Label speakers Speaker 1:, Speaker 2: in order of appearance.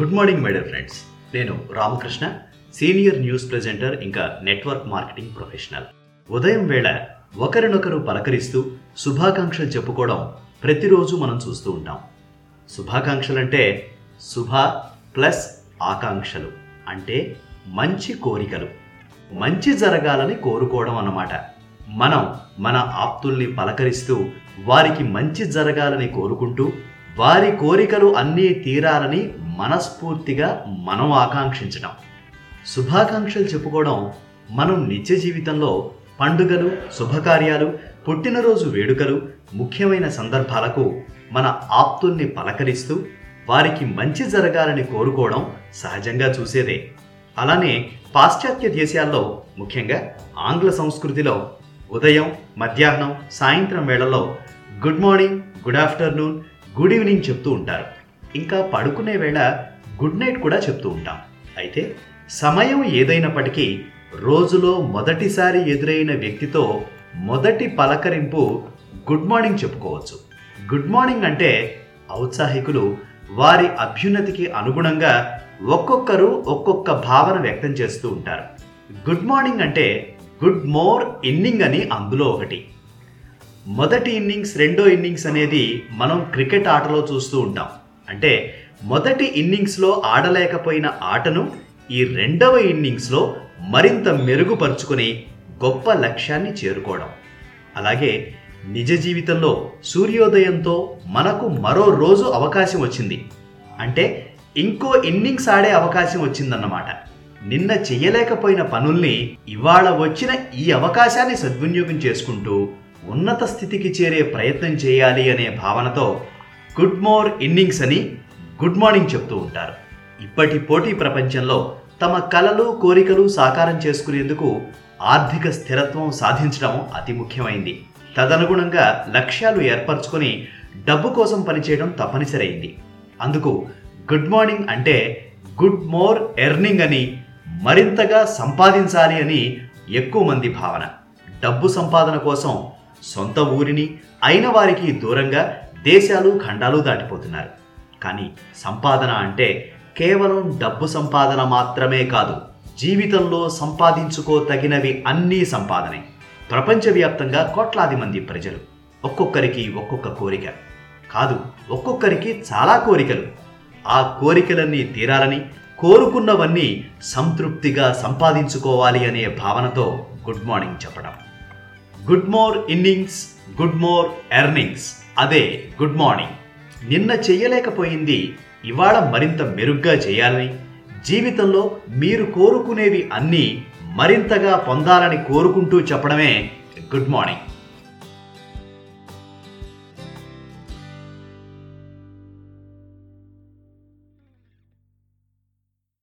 Speaker 1: Good morning my dear friends నేను Ramakrishna senior news presenter ఇంకా network marketing professional ఉదయం వేళ ఒకరినొకరు పలకరిస్తూ శుభాకాంక్షలు చెప్పుకోవడం ప్రతిరోజు మనం చూస్తూ ఉంటాం. శుభాకాంక్షలంటే శుభ ప్లస్ ఆకాంక్షలు అంటే మంచి కోరికలు. మంచి జరగాలని కోరుకోవడం అన్నమాట. మనం మన ఆప్తుల్ని పలకరిస్తూ వారికి మంచి జరగాలని కోరుకుంటూ వారి కోరికలు అన్నీ తీరాలని మనస్ఫూర్తిగా మనం ఆకాంక్షించడం శుభాకాంక్షలు చెప్పుకోవడం మనం నిత్య జీవితంలో పండుగలు శుభకార్యాలు పుట్టినరోజు వేడుకలు ముఖ్యమైన సందర్భాలకు మన ఆప్తుల్ని పలకరిస్తూ వారికి మంచి జరగాలని కోరుకోవడం సహజంగా చూసేదే. అలానే పాశ్చాత్య దేశాల్లో ముఖ్యంగా ఆంగ్ల సంస్కృతిలో ఉదయం మధ్యాహ్నం సాయంత్రం వేళలో good morning good afternoon good evening చెప్తూ ఉంటారు. ఇంకా పడుకునే వేళ గుడ్ నైట్ కూడా చెప్తూ ఉంటాం. అయితే సమయం ఏదైనప్పటికీ రోజులో మొదటిసారి ఎదురైన వ్యక్తితో మొదటి పలకరింపు గుడ్ మార్నింగ్ చెప్పుకోవచ్చు. గుడ్ మార్నింగ్ అంటే ఔత్సాహికులు వారి అభ్యున్నతికి అనుగుణంగా ఒక్కొక్కరు ఒక్కొక్క భావన వ్యక్తం చేస్తూ ఉంటారు. గుడ్ మార్నింగ్ అంటే గుడ్ మోర్ ఇన్నింగ్ అని అందులో ఒకటి. మొదటి ఇన్నింగ్స్ రెండో ఇన్నింగ్స్ అనేది మనం క్రికెట్ ఆటలో చూస్తూ ఉంటాం. అంటే మొదటి ఇన్నింగ్స్లో ఆడలేకపోయిన ఆటను ఈ రెండవ ఇన్నింగ్స్లో మరింత మెరుగుపరుచుకొని గొప్ప లక్ష్యాన్ని చేరుకోవడం. అలాగే నిజ జీవితంలో సూర్యోదయంతో మనకు మరో రోజు అవకాశం వచ్చింది. అంటే ఇంకో ఇన్నింగ్స్ ఆడే అవకాశం వచ్చిందన్నమాట. నిన్న చేయలేకపోయిన పనుల్ని ఇవాళ వచ్చిన ఈ అవకాశాన్ని సద్వినియోగం చేసుకుంటూ ఉన్నత స్థితికి చేరే ప్రయత్నం చేయాలి అనే భావనతో గుడ్ మోర్ ఇన్నింగ్స్ అని గుడ్ మార్నింగ్ చెప్తూ ఉంటారు. ఇప్పటి పోటీ ప్రపంచంలో తమ కలలు కోరికలు సాకారం చేసుకునేందుకు ఆర్థిక స్థిరత్వం సాధించడం అతి ముఖ్యమైంది. తదనుగుణంగా లక్ష్యాలు ఏర్పరచుకొని డబ్బు కోసం పనిచేయడం తప్పనిసరైంది. అందుకు గుడ్ మార్నింగ్ అంటే గుడ్ మోర్ ఎర్నింగ్ అని మరింతగా సంపాదించాలి అని ఎక్కువ మంది భావన. డబ్బు సంపాదన కోసం సొంత ఊరిని అయిన వారికి దూరంగా దేశాలు ఖండాలు దాటిపోతున్నారు. కానీ సంపాదన అంటే కేవలం డబ్బు సంపాదన మాత్రమే కాదు జీవితంలో సంపాదించుకోతగినవి అన్నీ సంపాదనే. ప్రపంచవ్యాప్తంగా కోట్లాది మంది ప్రజలు. ఒక్కొక్కరికి ఒక్కొక్క కోరిక. కాదు ఒక్కొక్కరికి చాలా కోరికలు. ఆ కోరికలన్నీ తీరాలని కోరుకున్నవన్నీ సంతృప్తిగా సంపాదించుకోవాలి అనే భావనతో గుడ్ మార్నింగ్ చెప్పడం. Good more innings good more earnings అదే గుడ్ మార్నింగ్ నిన్న చేయలేకపోయింది ఇవాళ మరింత మెరుగ్గా చేయాలని. జీవితంలో మీరు కోరుకునేవి అన్నీ మరింతగా పొందాలని కోరుకుంటూ చెప్పడమే గుడ్ మార్నింగ్